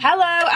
Hello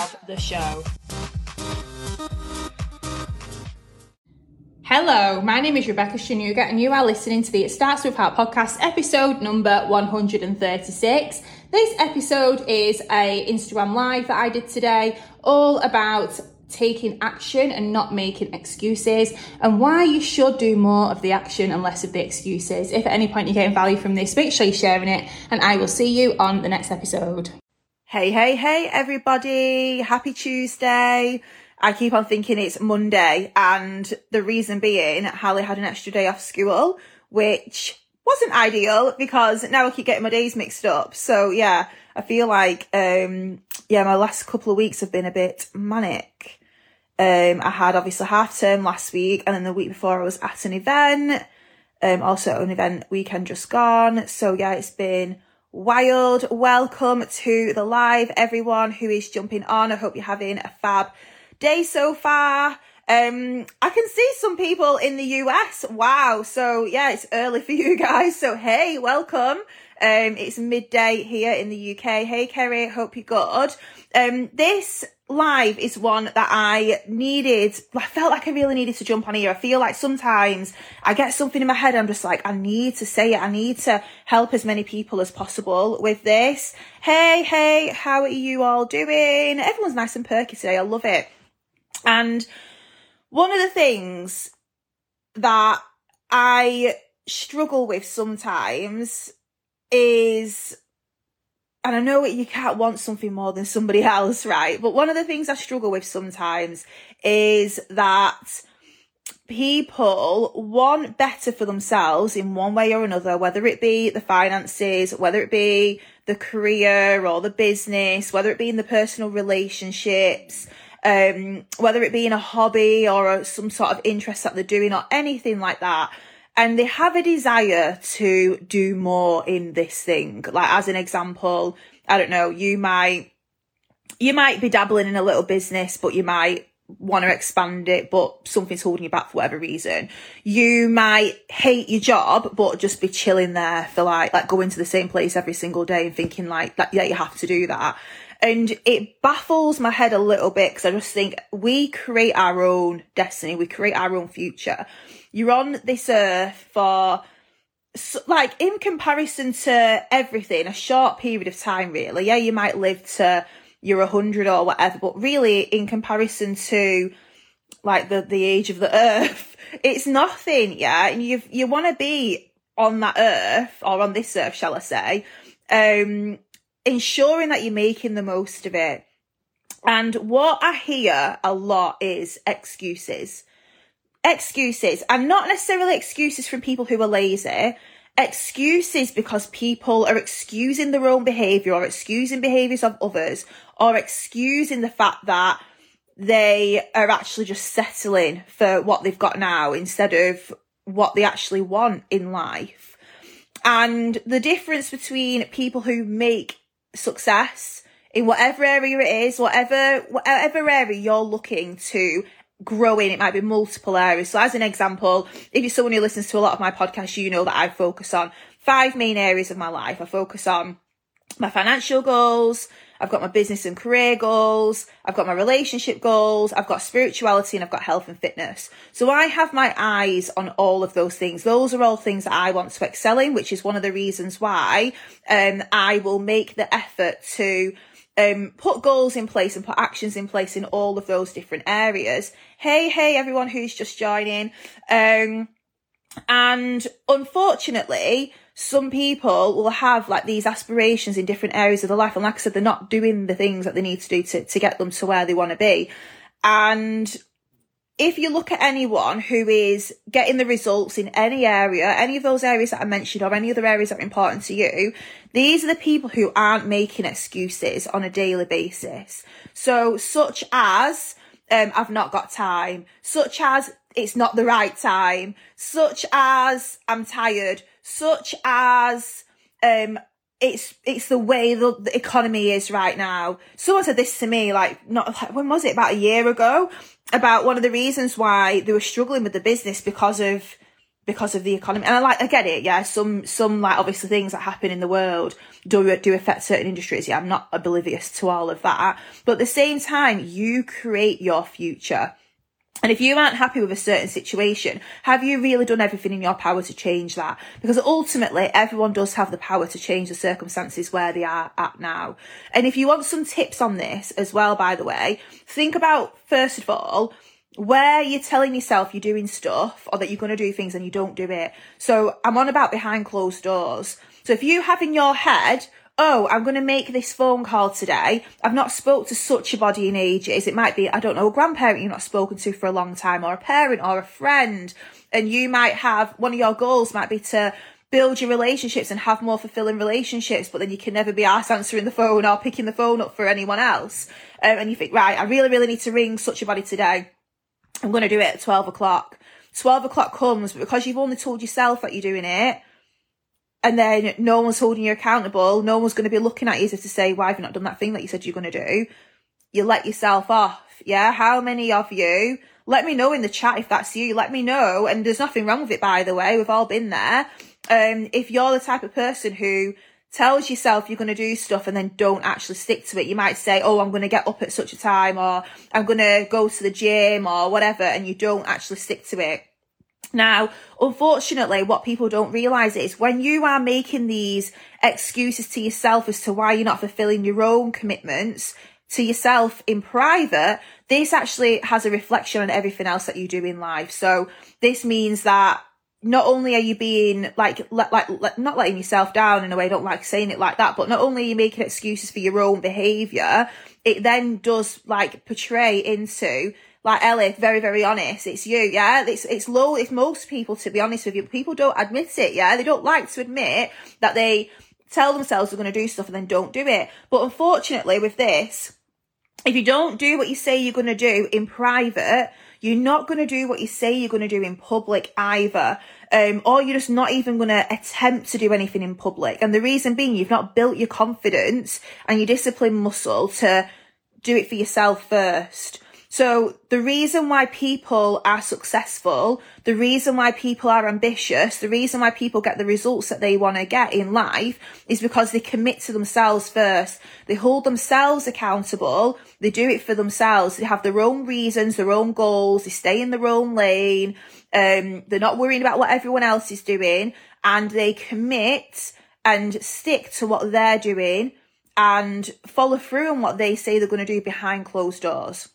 of the show. Hello, my name is Rebecca Shanuga, and you are listening to the It Starts With Heart podcast, episode number 136. This episode is a Instagram live that I did today, all about taking action and not making excuses, and why you should do more of the action and less of the excuses. If at any point you're getting value from this, make sure you're sharing it, and I will see you on the next episode. Hey, hey, hey, everybody. Happy Tuesday. I keep on thinking it's Monday, and the reason being, Hallie had an extra day off school, which wasn't ideal because now I keep getting my days mixed up. So yeah, I feel like, um, yeah, my last couple of weeks have been a bit manic. Um, I had obviously half term last week, and then the week before I was at an event, um, also an event weekend just gone. So yeah, it's been wild. Welcome to the live, everyone who is jumping on. I hope you're having a fab day so far. Um, I can see some people in the US. Wow. So yeah, it's early for you guys. So hey, welcome. Um, it's midday here in the UK. Hey, Kerry, hope you're good. Um, this live is one that I needed. I felt like I really needed to jump on here. I feel like sometimes I get something in my head. I'm just like, I need to say it. I need to help as many people as possible with this. Hey, hey, how are you all doing? Everyone's nice and perky today. I love it. And one of the things that I struggle with sometimes is and I know you can't want something more than somebody else, right? But one of the things I struggle with sometimes is that people want better for themselves in one way or another, whether it be the finances, whether it be the career or the business, whether it be in the personal relationships, um, whether it be in a hobby or some sort of interest that they're doing or anything like that and they have a desire to do more in this thing. Like as an example, I don't know, you might you might be dabbling in a little business, but you might want to expand it, but something's holding you back for whatever reason. You might hate your job, but just be chilling there for like, like going to the same place every single day and thinking like, that, yeah, you have to do that. And it baffles my head a little bit because I just think we create our own destiny. We create our own future you're on this earth for like in comparison to everything a short period of time really. Yeah you might live to you're a hundred or whatever but really in comparison to like the the age of the earth it's nothing yeah? And you you want to be on that earth or on this earth shall i say um ensuring that you're making the most of it. And what i hear a lot is excuses excuses. And not necessarily excuses from people who are lazy. Excuses because people are excusing their own behavior or excusing behaviors of others or excusing the fact that they are actually just settling for what they've got now instead of what they actually want in life. And the difference between people who make success in whatever area it is whatever whatever area you're looking to growing. It might be multiple areas. So as an example, if you're someone who listens to a lot of my podcasts, you know that I focus on five main areas of my life. I focus on my financial goals. I've got my business and career goals. I've got my relationship goals. I've got spirituality and I've got health and fitness. So I have my eyes on all of those things. Those are all things that I want to excel in, which is one of the reasons why um, I will make the effort to um, put goals in place and put actions in place in all of those different areas. Hey, hey, everyone who's just joining. Um, and unfortunately, some people will have like these aspirations in different areas of their life. And like I said, they're not doing the things that they need to do to, to get them to where they want to be. And if you look at anyone who is getting the results in any area, any of those areas that I mentioned or any other areas that are important to you, these are the people who aren't making excuses on a daily basis. So such as, um, I've not got time, such as it's not the right time, such as I'm tired, such as, um, it's it's the way the, the, economy is right now. Someone said this to me like not like when was it about a year ago about one of the reasons why they were struggling with the business because of because of the economy. And I like I get it, yeah. Some some like obviously things that happen in the world do do affect certain industries. Yeah, I'm not oblivious to all of that. But at the same time, you create your future. And if you aren't happy with a certain situation, have you really done everything in your power to change that? Because ultimately, everyone does have the power to change the circumstances where they are at now. And if you want some tips on this as well, by the way, think about, first of all, where you're telling yourself you're doing stuff or that you're going to do things and you don't do it. So I'm on about behind closed doors. So if you have in your head, oh, I'm going to make this phone call today. I've not spoke to such a body in ages. It might be, I don't know, a grandparent you've not spoken to for a long time or a parent or a friend. And you might have, one of your goals might be to build your relationships and have more fulfilling relationships, but then you can never be asked answering the phone or picking the phone up for anyone else. Um, and you think, right, I really, really need to ring such a body today. I'm going to do it at 12 o'clock. 12 o'clock comes, but because you've only told yourself that you're doing it, and then no one's holding you accountable, no one's going to be looking at you as if to say, why have you not done that thing that you said you're going to do? You let yourself off. Yeah. How many of you, let me know in the chat if that's you, let me know. And there's nothing wrong with it, by the way. We've all been there. Um, if you're the type of person who tells yourself you're going to do stuff and then don't actually stick to it, you might say, oh, I'm going to get up at such a time or I'm going to go to the gym or whatever, and you don't actually stick to it now, unfortunately, what people don't realize is when you are making these excuses to yourself as to why you're not fulfilling your own commitments to yourself in private, this actually has a reflection on everything else that you do in life. So this means that not only are you being like, like, not letting yourself down in a way, I don't like saying it like that, but not only are you making excuses for your own behavior, it then does like portray into like Ellie, very, very honest. It's you, yeah? It's, it's low, it's most people, to be honest with you. People don't admit it, yeah? They don't like to admit that they tell themselves they're going to do stuff and then don't do it. But unfortunately with this, if you don't do what you say you're going to do in private, you're not going to do what you say you're going to do in public either. Um, or you're just not even going to attempt to do anything in public. And the reason being you've not built your confidence and your discipline muscle to do it for yourself first. So the reason why people are successful, the reason why people are ambitious, the reason why people get the results that they want to get in life is because they commit to themselves first. They hold themselves accountable. They do it for themselves. They have their own reasons, their own goals. They stay in their own lane. Um, they're not worrying about what everyone else is doing and they commit and stick to what they're doing and follow through on what they say they're going to do behind closed doors.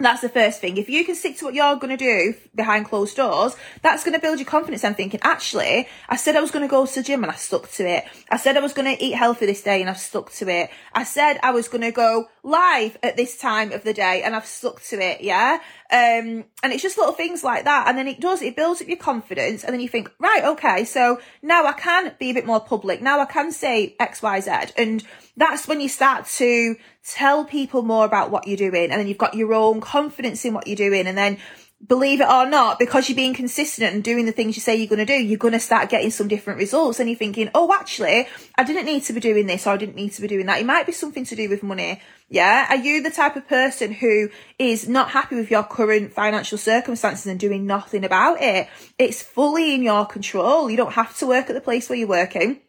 That's the first thing. If you can stick to what you're going to do behind closed doors, that's going to build your confidence I'm thinking, actually, I said I was going to go to the gym and I stuck to it. I said I was going to eat healthy this day and I've stuck to it. I said I was going to go live at this time of the day and I've stuck to it. Yeah. Um, and it's just little things like that. And then it does, it builds up your confidence. And then you think, right, okay, so now I can be a bit more public. Now I can say X, Y, Z. And that's when you start to tell people more about what you're doing. And then you've got your own confidence in what you're doing. And then believe it or not, because you're being consistent and doing the things you say you're going to do, you're going to start getting some different results. And you're thinking, oh, actually, I didn't need to be doing this or I didn't need to be doing that. It might be something to do with money. Yeah. Are you the type of person who is not happy with your current financial circumstances and doing nothing about it? It's fully in your control. You don't have to work at the place where you're working.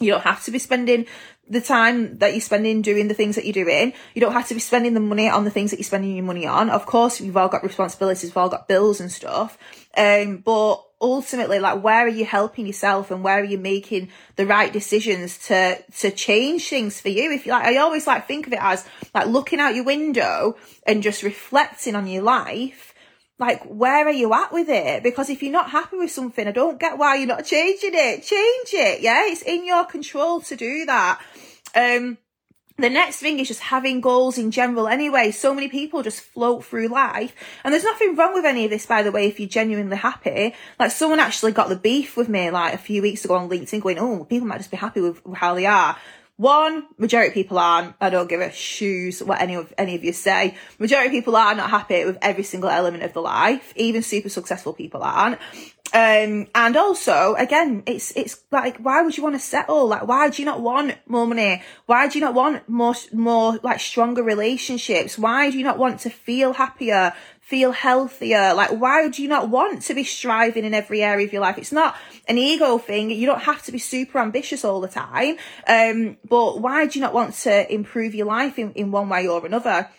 You don't have to be spending the time that you're spending doing the things that you're doing. You don't have to be spending the money on the things that you're spending your money on. Of course, we've all got responsibilities, we've all got bills and stuff. Um, but ultimately, like, where are you helping yourself and where are you making the right decisions to, to change things for you? If you like, I always like think of it as like looking out your window and just reflecting on your life like where are you at with it because if you're not happy with something i don't get why you're not changing it change it yeah it's in your control to do that um the next thing is just having goals in general anyway. So many people just float through life. And there's nothing wrong with any of this, by the way, if you're genuinely happy. Like someone actually got the beef with me like a few weeks ago on LinkedIn going, oh, people might just be happy with how they are. One, majority people aren't. I don't give a shoes what any of any of you say. Majority people are not happy with every single element of the life. Even super successful people aren't. Um, and also, again, it's, it's like, why would you want to settle? Like, why do you not want more money? Why do you not want more, more, like, stronger relationships? Why do you not want to feel happier, feel healthier? Like, why do you not want to be striving in every area of your life? It's not an ego thing. You don't have to be super ambitious all the time. Um, but why do you not want to improve your life in, in one way or another?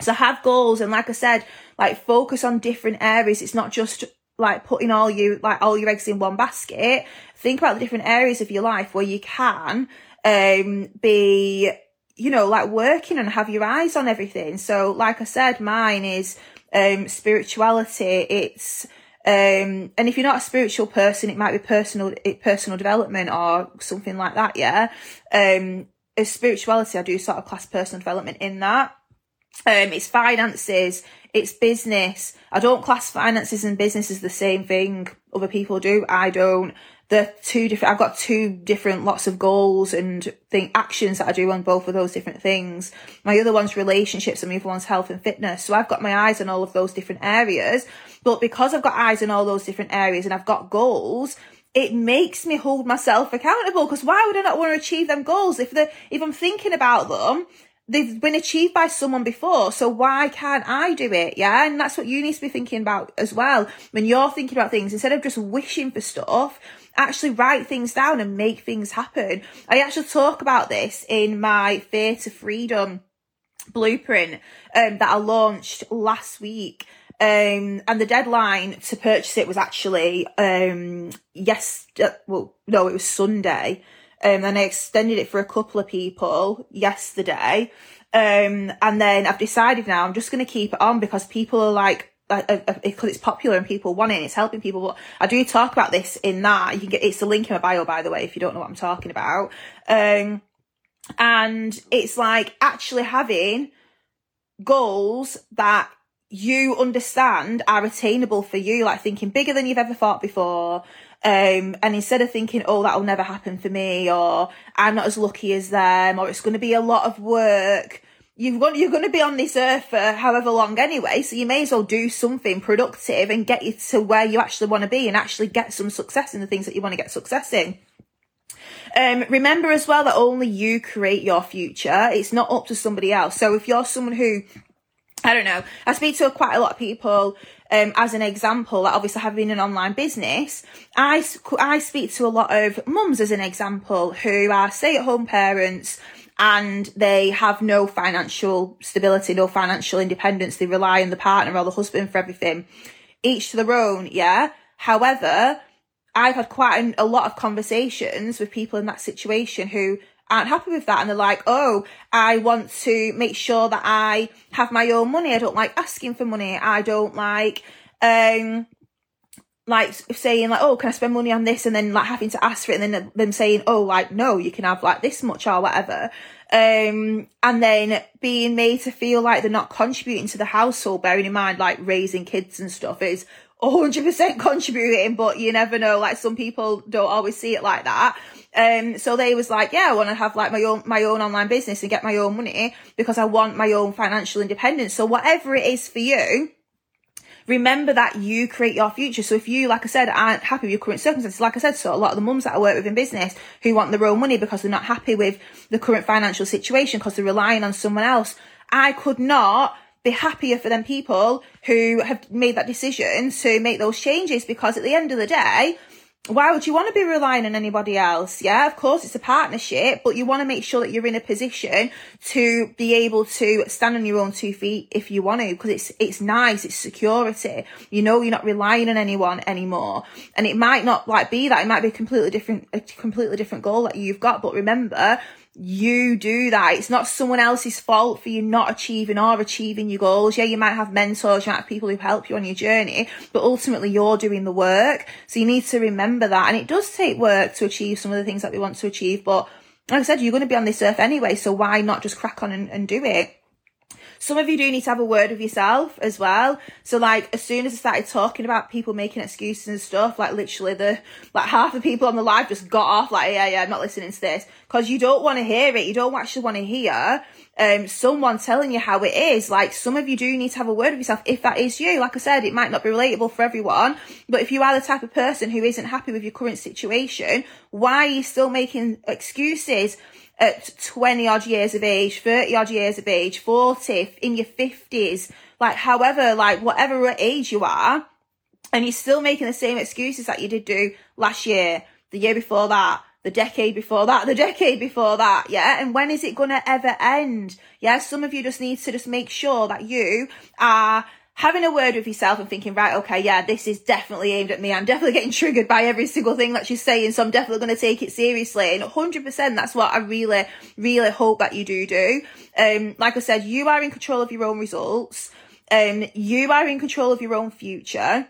So have goals. And like I said, like focus on different areas. It's not just like putting all you like all your eggs in one basket. Think about the different areas of your life where you can um be you know like working and have your eyes on everything. So like i said mine is um spirituality. It's um and if you're not a spiritual person it might be personal it personal development or something like that yeah. Um as spirituality i do sort of class personal development in that. Um it's finances it's business. I don't class finances and business as the same thing. Other people do. I don't. They're two different. I've got two different lots of goals and think actions that I do on both of those different things. My other one's relationships and my other one's health and fitness. So I've got my eyes on all of those different areas. But because I've got eyes on all those different areas and I've got goals, it makes me hold myself accountable because why would I not want to achieve them goals if the if I'm thinking about them they've been achieved by someone before, so why can't I do it? Yeah, and that's what you need to be thinking about as well. When you're thinking about things, instead of just wishing for stuff, actually write things down and make things happen. I actually talk about this in my Fear to Freedom blueprint um, that I launched last week. Um, and the deadline to purchase it was actually um, yes, uh, well, no, it was Sunday. Um, and I extended it for a couple of people yesterday. Um, and then I've decided now I'm just going to keep it on because people are like, because uh, uh, uh it's popular and people want it and it's helping people. But I do talk about this in that. You can get, it's a link in my bio, by the way, if you don't know what I'm talking about. Um, and it's like actually having goals that you understand are attainable for you, like thinking bigger than you've ever thought before, um, and instead of thinking, oh, that'll never happen for me, or I'm not as lucky as them, or it's going to be a lot of work, you've got, you're going to be on this earth for however long anyway, so you may as well do something productive and get you to where you actually want to be and actually get some success in the things that you want to get success in. Um, remember as well that only you create your future. It's not up to somebody else. So if you're someone who I don't know. I speak to quite a lot of people um, as an example, like obviously having an online business, I, I speak to a lot of mums as an example who are stay at home parents and they have no financial stability, no financial independence. They rely on the partner or the husband for everything. Each to their own, yeah. However, I've had quite a lot of conversations with people in that situation who aren't happy with that and they're like, oh, I want to make sure that I have my own money. I don't like asking for money. I don't like, um, like saying like, oh, can I spend money on this? And then like having to ask for it and then them saying, oh, like, no, you can have like this much or whatever. Um, and then being made to feel like they're not contributing to the household, bearing in mind like raising kids and stuff is 100% contributing, but you never know. Like some people don't always see it like that. Um, so they was like, yeah, I want to have like my own, my own online business and get my own money because I want my own financial independence. So whatever it is for you, remember that you create your future. So if you, like I said, aren't happy with your current circumstances, like I said, so a lot of the mums that I work with in business who want their own money because they're not happy with the current financial situation because they're relying on someone else. I could not be happier for them people who have made that decision to make those changes because at the end of the day, why would you want to be relying on anybody else? Yeah, of course it's a partnership, but you want to make sure that you're in a position to be able to stand on your own two feet if you want to, because it's, it's nice, it's security. You know, you're not relying on anyone anymore. And it might not like be that, it might be a completely different, a completely different goal that you've got, but remember, you do that. It's not someone else's fault for you not achieving or achieving your goals. Yeah, you might have mentors, you might have people who help you on your journey, but ultimately you're doing the work. So you need to remember that. And it does take work to achieve some of the things that we want to achieve, but like I said, you're going to be on this earth anyway, so why not just crack on and, and do it? Some of you do need to have a word with yourself as well. So like as soon as I started talking about people making excuses and stuff, like literally the like half the people on the live just got off like yeah yeah I'm not listening to this because you don't want to hear it. You don't actually want to hear um someone telling you how it is. Like some of you do need to have a word with yourself if that is you. Like I said, it might not be relatable for everyone, but if you are the type of person who isn't happy with your current situation, why are you still making excuses? At 20 odd years of age, 30 odd years of age, 40, in your 50s, like however, like whatever age you are, and you're still making the same excuses that you did do last year, the year before that, the decade before that, the decade before that, yeah? And when is it gonna ever end? Yeah, some of you just need to just make sure that you are having a word with yourself and thinking, right, okay, yeah, this is definitely aimed at me. I'm definitely getting triggered by every single thing that she's saying. So I'm definitely going to take it seriously. And 100%, that's what I really, really hope that you do do. Um, like I said, you are in control of your own results. Um, you are in control of your own future.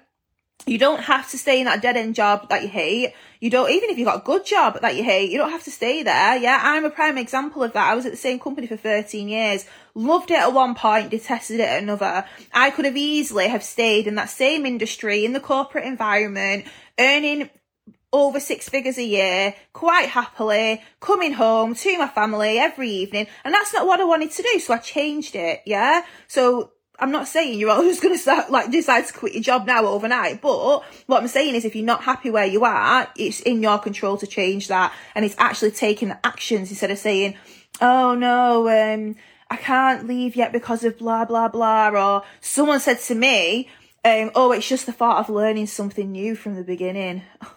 You don't have to stay in that dead end job that you hate. You don't, even if you've got a good job that you hate, you don't have to stay there. Yeah, I'm a prime example of that. I was at the same company for 13 years, loved it at one point, detested it at another. I could have easily have stayed in that same industry, in the corporate environment, earning over six figures a year, quite happily, coming home to my family every evening. And that's not what I wanted to do. So I changed it. Yeah. So I'm not saying you're just going to start, like, decide to quit your job now overnight. But what I'm saying is if you're not happy where you are, it's in your control to change that. And it's actually taking actions instead of saying, oh no, um, I can't leave yet because of blah, blah, blah. Or someone said to me, um, oh, it's just the thought of learning something new from the beginning.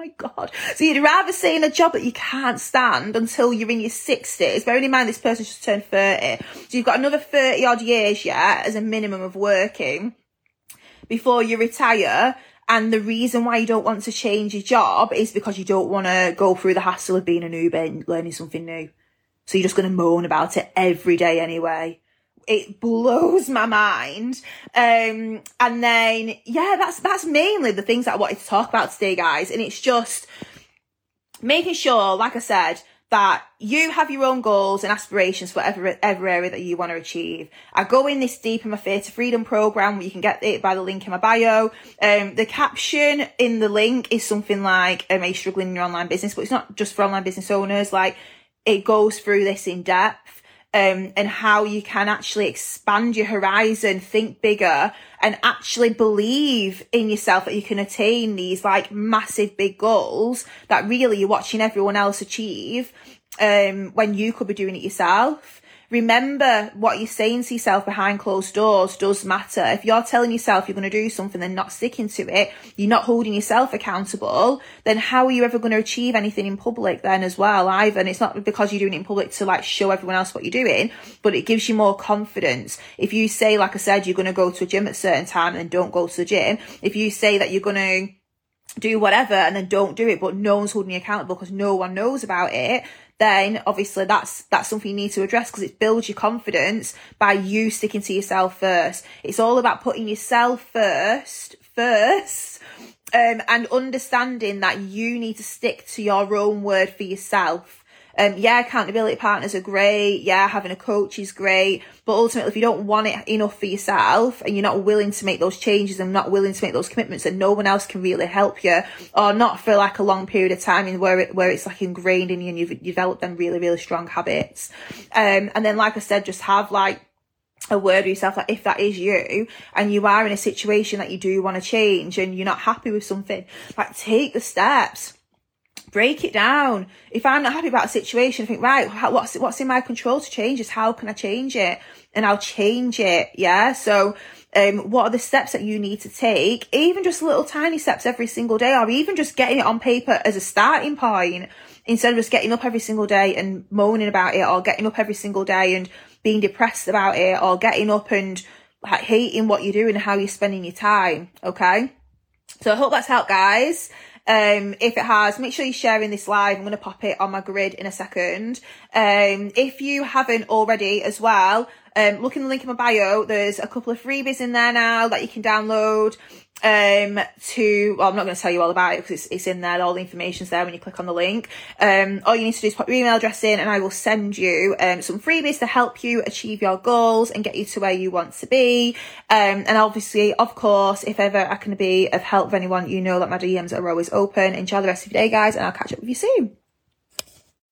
my God. So you'd rather stay in a job that you can't stand until you're in your 60s. Bearing in mind this person just turned 30. So you've got another 30 odd years yet as a minimum of working before you retire. And the reason why you don't want to change your job is because you don't want to go through the hassle of being a newbie and learning something new. So you're just going to moan about it every day anyway it blows my mind. Um, and then, yeah, that's, that's mainly the things that I wanted to talk about today, guys. And it's just making sure, like I said, that you have your own goals and aspirations for every, every area that you want to achieve. I go in this deep in my Fear to Freedom program where you can get it by the link in my bio. Um, the caption in the link is something like, um, are you struggling in your online business? But it's not just for online business owners. Like, it goes through this in depth um, and how you can actually expand your horizon, think bigger, and actually believe in yourself that you can attain these like massive big goals that really you're watching everyone else achieve um, when you could be doing it yourself remember what you're saying to yourself behind closed doors does matter. If you're telling yourself you're going to do something and not sticking to it, you're not holding yourself accountable, then how are you ever going to achieve anything in public then as well either? And it's not because you're doing it in public to like show everyone else what you're doing, but it gives you more confidence. If you say, like I said, you're going to go to a gym at a certain time and don't go to the gym, if you say that you're going to do whatever and then don't do it, but no one's holding you accountable because no one knows about it, then obviously that's that's something you need to address because it builds your confidence by you sticking to yourself first. It's all about putting yourself first, first, um, and understanding that you need to stick to your own word for yourself um, yeah, accountability partners are great. Yeah, having a coach is great. But ultimately, if you don't want it enough for yourself and you're not willing to make those changes and not willing to make those commitments, and no one else can really help you, or not for like a long period of time in where it, where it's like ingrained in you and you've developed them really, really strong habits. Um, and then, like I said, just have like a word with yourself that if that is you and you are in a situation that you do want to change and you're not happy with something, like take the steps break it down. If I'm not happy about a situation, I think, right, what's, what's in my control to change this? How can I change it? And I'll change it. Yeah. So, um, what are the steps that you need to take? Even just little tiny steps every single day, or even just getting it on paper as a starting point instead of just getting up every single day and moaning about it, or getting up every single day and being depressed about it, or getting up and like, hating what you're doing and how you're spending your time. Okay. So I hope that's helped, guys. Um, if it has, make sure you're sharing this live. I'm going to pop it on my grid in a second. Um, if you haven't already as well, Um, look in the link in my bio. There's a couple of freebies in there now that you can download um to well i'm not going to tell you all about it because it's, it's in there all the information's there when you click on the link. Um all you need to do is put your email address in and i will send you um some freebies to help you achieve your goals and get you to where you want to be. Um and obviously of course if ever i can be of help for anyone you know that my dms are always open. Enjoy the rest of your day guys and i'll catch up with you soon